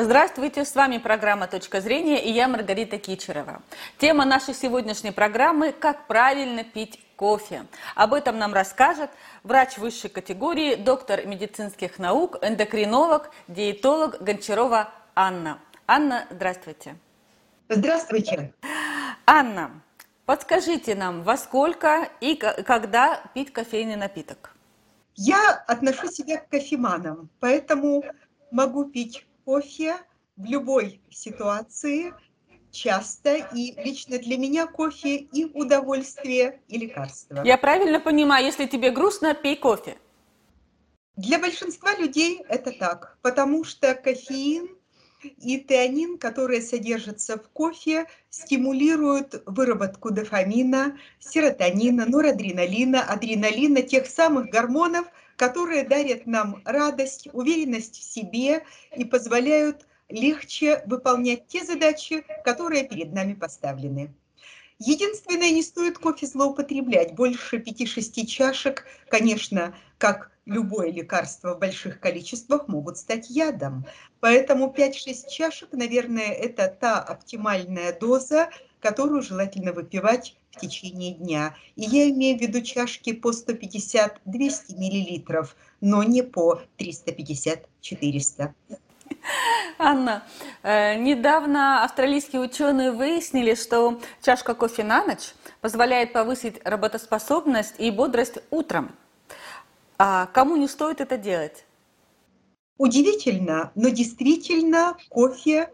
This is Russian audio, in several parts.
Здравствуйте, с вами программа «Точка зрения» и я Маргарита Кичерова. Тема нашей сегодняшней программы – «Как правильно пить кофе». Об этом нам расскажет врач высшей категории, доктор медицинских наук, эндокринолог, диетолог Гончарова Анна. Анна, здравствуйте. Здравствуйте. Анна, подскажите нам, во сколько и когда пить кофейный напиток? Я отношу себя к кофеманам, поэтому могу пить кофе в любой ситуации, часто, и лично для меня кофе и удовольствие, и лекарство. Я правильно понимаю, если тебе грустно, пей кофе? Для большинства людей это так, потому что кофеин и теанин, которые содержатся в кофе, стимулируют выработку дофамина, серотонина, норадреналина, адреналина, тех самых гормонов, которые дарят нам радость, уверенность в себе и позволяют легче выполнять те задачи, которые перед нами поставлены. Единственное, не стоит кофе злоупотреблять. Больше 5-6 чашек, конечно, как любое лекарство в больших количествах, могут стать ядом. Поэтому 5-6 чашек, наверное, это та оптимальная доза, которую желательно выпивать в течение дня. И я имею в виду чашки по 150-200 миллилитров, но не по 350-400. Анна, э, недавно австралийские ученые выяснили, что чашка кофе на ночь позволяет повысить работоспособность и бодрость утром. А кому не стоит это делать? Удивительно, но действительно кофе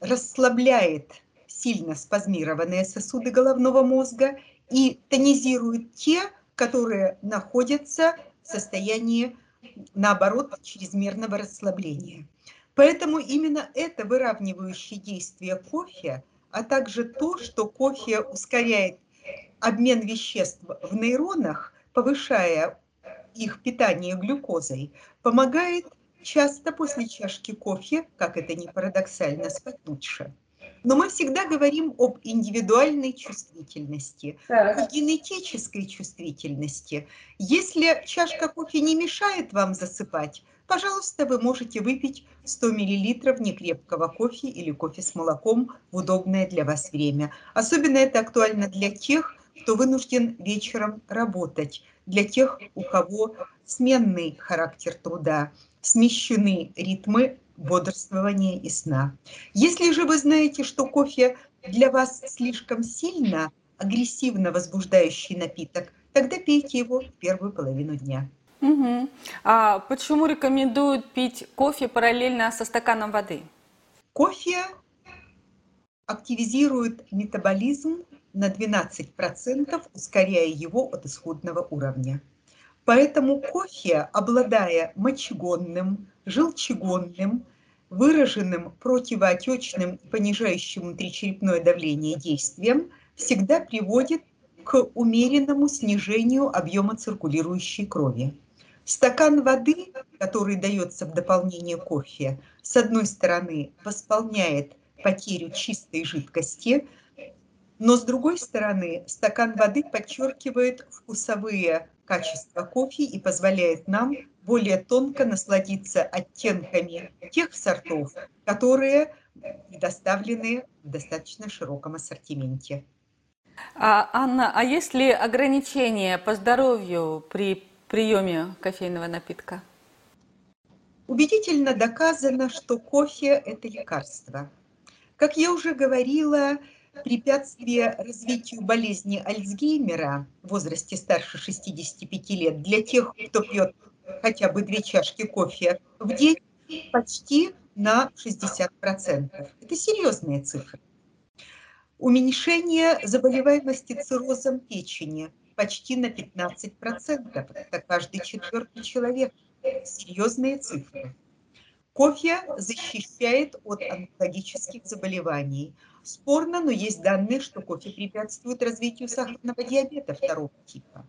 расслабляет сильно спазмированные сосуды головного мозга и тонизирует те, которые находятся в состоянии, наоборот, чрезмерного расслабления. Поэтому именно это выравнивающее действие кофе, а также то, что кофе ускоряет обмен веществ в нейронах, повышая их питание глюкозой, помогает часто после чашки кофе, как это не парадоксально, спать лучше. Но мы всегда говорим об индивидуальной чувствительности, так. о генетической чувствительности. Если чашка кофе не мешает вам засыпать, пожалуйста, вы можете выпить 100 мл некрепкого кофе или кофе с молоком в удобное для вас время. Особенно это актуально для тех, кто вынужден вечером работать, для тех, у кого сменный характер труда, смещены ритмы бодрствования и сна. Если же вы знаете, что кофе для вас слишком сильно агрессивно возбуждающий напиток, тогда пейте его в первую половину дня. Угу. А почему рекомендуют пить кофе параллельно со стаканом воды? Кофе активизирует метаболизм на 12%, ускоряя его от исходного уровня. Поэтому кофе, обладая мочегонным, желчегонным, выраженным противоотечным и понижающим внутричерепное давление действием, всегда приводит к умеренному снижению объема циркулирующей крови. Стакан воды, который дается в дополнение кофе, с одной стороны восполняет потерю чистой жидкости, но с другой стороны стакан воды подчеркивает вкусовые качества кофе и позволяет нам более тонко насладиться оттенками тех сортов, которые предоставлены в достаточно широком ассортименте. А, Анна, а есть ли ограничения по здоровью при приеме кофейного напитка? Убедительно доказано, что кофе – это лекарство. Как я уже говорила, препятствие развитию болезни Альцгеймера в возрасте старше 65 лет для тех, кто пьет хотя бы две чашки кофе в день, почти на 60%. Это серьезные цифры. Уменьшение заболеваемости циррозом печени почти на 15%. Это каждый четвертый человек. Серьезные цифры. Кофе защищает от онкологических заболеваний. Спорно, но есть данные, что кофе препятствует развитию сахарного диабета второго типа.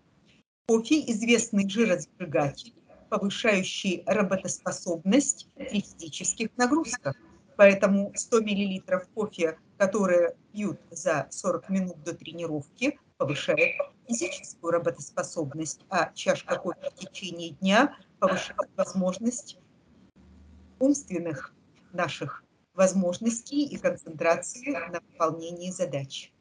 Кофе – известный жиросжигатель, повышающий работоспособность при физических нагрузках. Поэтому 100 мл кофе, которые пьют за 40 минут до тренировки, повышает физическую работоспособность, а чашка кофе в течение дня повышает возможность умственных наших возможностей и концентрации на выполнении задач.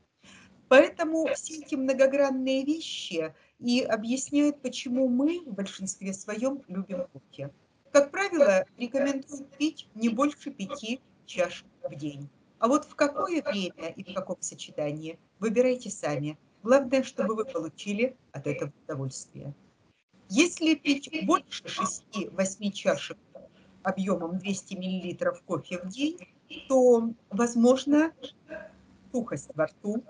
Поэтому все эти многогранные вещи и объясняют, почему мы в большинстве своем любим кофе. Как правило, рекомендуют пить не больше пяти чашек в день. А вот в какое время и в каком сочетании выбирайте сами. Главное, чтобы вы получили от этого удовольствие. Если пить больше 6-8 чашек объемом 200 мл кофе в день, то возможно сухость во рту,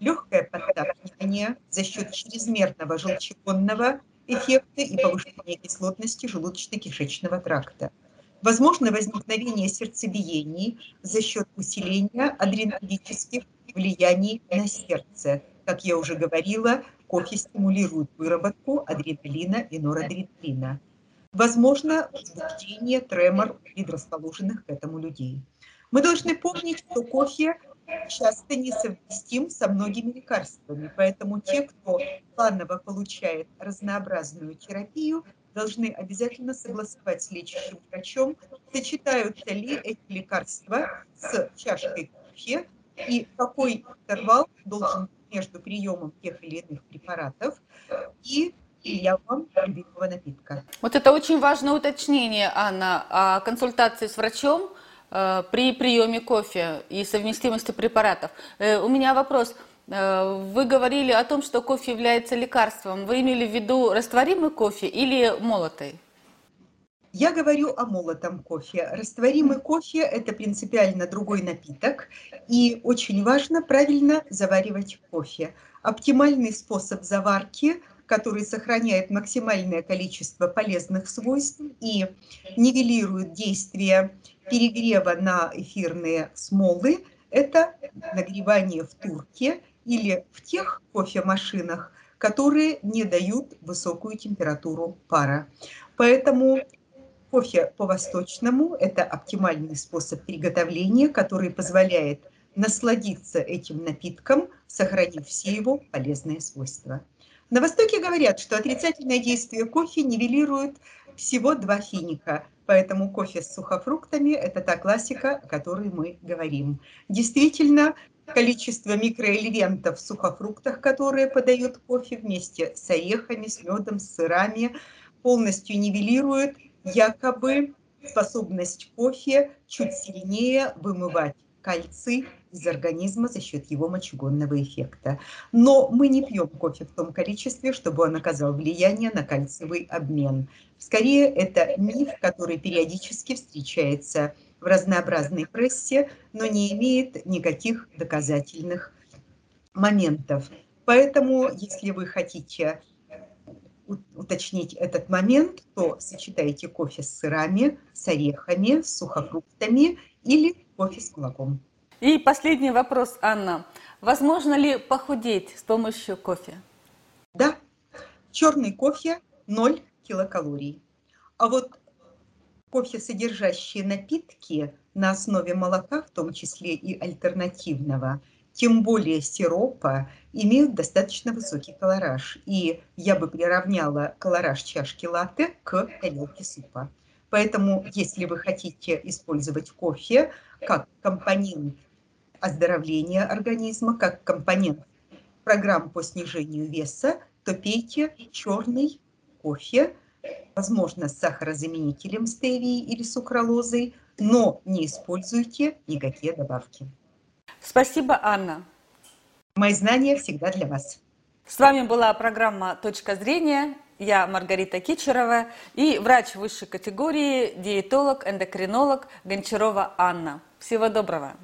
легкое подтапливание за счет чрезмерного желчегонного эффекта и повышения кислотности желудочно-кишечного тракта. Возможно возникновение сердцебиений за счет усиления адренологических влияний на сердце. Как я уже говорила, кофе стимулирует выработку адреналина и норадреналина. Возможно возбуждение, тремор предрасположенных к этому людей. Мы должны помнить, что кофе часто несовместим со многими лекарствами, поэтому те, кто планово получает разнообразную терапию, должны обязательно согласовать с лечащим врачом, сочетаются ли эти лекарства с чашкой кофе и какой интервал должен быть между приемом тех или иных препаратов и приемом любимого напитка. Вот это очень важное уточнение, Анна, о консультации с врачом э, при приеме кофе и совместимости препаратов. Э, у меня вопрос – Э, вы говорили о том, что кофе является лекарством. Вы имели в виду растворимый кофе или молотый? Я говорю о молотом кофе. Растворимый кофе – это принципиально другой напиток, и очень важно правильно заваривать кофе. Оптимальный способ заварки, который сохраняет максимальное количество полезных свойств и нивелирует действие перегрева на эфирные смолы, это нагревание в турке или в тех кофемашинах, которые не дают высокую температуру пара. Поэтому кофе по-восточному – это оптимальный способ приготовления, который позволяет насладиться этим напитком, сохранив все его полезные свойства. На Востоке говорят, что отрицательное действие кофе нивелирует всего два финика, поэтому кофе с сухофруктами – это та классика, о которой мы говорим. Действительно, количество микроэлементов в сухофруктах, которые подают кофе вместе с орехами, с медом, с сырами, полностью нивелирует якобы способность кофе чуть сильнее вымывать кальций из организма за счет его мочегонного эффекта. Но мы не пьем кофе в том количестве, чтобы он оказал влияние на кальциевый обмен. Скорее, это миф, который периодически встречается в разнообразной прессе, но не имеет никаких доказательных моментов. Поэтому, если вы хотите уточнить этот момент, то сочетайте кофе с сырами, с орехами, с сухофруктами или кофе с молоком. И последний вопрос, Анна. Возможно ли похудеть с помощью кофе? Да. Черный кофе 0 килокалорий. А вот кофе, содержащие напитки на основе молока, в том числе и альтернативного, тем более сиропа, имеют достаточно высокий колораж. И я бы приравняла колораж чашки латте к тарелке супа. Поэтому, если вы хотите использовать кофе как компонент оздоровления организма, как компонент программ по снижению веса, то пейте черный кофе, возможно, с сахарозаменителем стевии или сукралозой, но не используйте никакие добавки. Спасибо, Анна. Мои знания всегда для вас. С вами была программа «Точка зрения». Я Маргарита Кичерова и врач высшей категории, диетолог, эндокринолог Гончарова Анна. Всего доброго.